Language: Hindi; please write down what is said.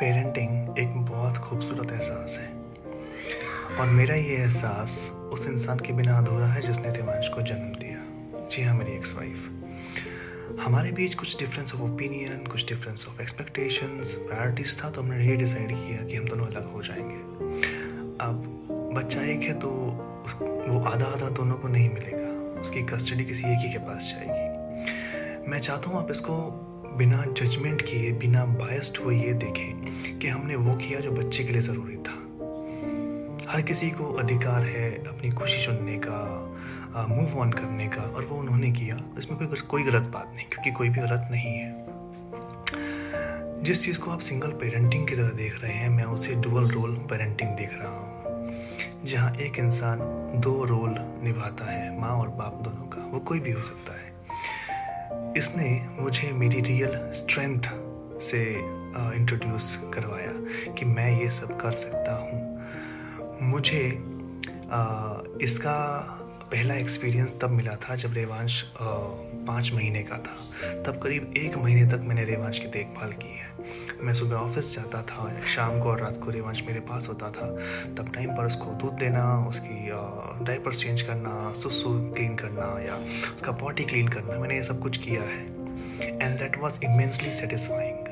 पेरेंटिंग एक बहुत खूबसूरत एहसास है। और मेरा ये एहसास उस इंसान के बिना अधूरा है जिसने रिवांश को जन्म दिया। जी हाँ मेरी एक्स वाइफ हमारे बीच कुछ डिफरेंस ऑफ़ ओपिनियन कुछ डिफरेंस ऑफ़ एक्सपेक्टेशंस प्रायोरिटीज था तो हमने ये डिसाइड किया कि हम दोनों अलग हो जाएँगे। अब बच्चा एक है तो उस, वो आधा आधा दोनों को नहीं मिलेगा। उसकी कस्टडी किसी एक ही के पास जाएगी। मैं चाहता हूँ आप इसको बिना जजमेंट किए, बिना बायस्ड हुए ये देखें कि हमने वो किया जो बच्चे के लिए ज़रूरी था। हर किसी को अधिकार है अपनी खुशी चुनने का मूव ऑन करने का, और वो उन्होंने किया। इसमें कोई कोई गलत बात नहीं, क्योंकि कोई भी गलत नहीं है। जिस चीज़ को आप सिंगल पेरेंटिंग की तरह देख रहे हैं, मैं उसे डुअल रोल पेरेंटिंग देख रहा हूँ, जहाँ एक इंसान दो रोल निभाता है, माँ और बाप दोनों का। वो कोई भी हो सकता है। इसने मुझे मेरी रियल स्ट्रेंथ से इंट्रोड्यूस करवाया कि मैं ये सब कर सकता हूँ। मुझे आ, इसका पहला एक्सपीरियंस तब मिला था जब रेवांश पाँच महीने का था। तब करीब एक महीने तक मैंने रेवांश की देखभाल की है। मैं सुबह ऑफ़िस जाता था, शाम को और रात को रेवांश मेरे पास होता था। तब टाइम पर उसको दूध देना, उसकी डाइपर्स चेंज करना, सुसु क्लीन करना या उसका पॉटी क्लीन करना, मैंने ये सब कुछ किया है। And that was immensely satisfying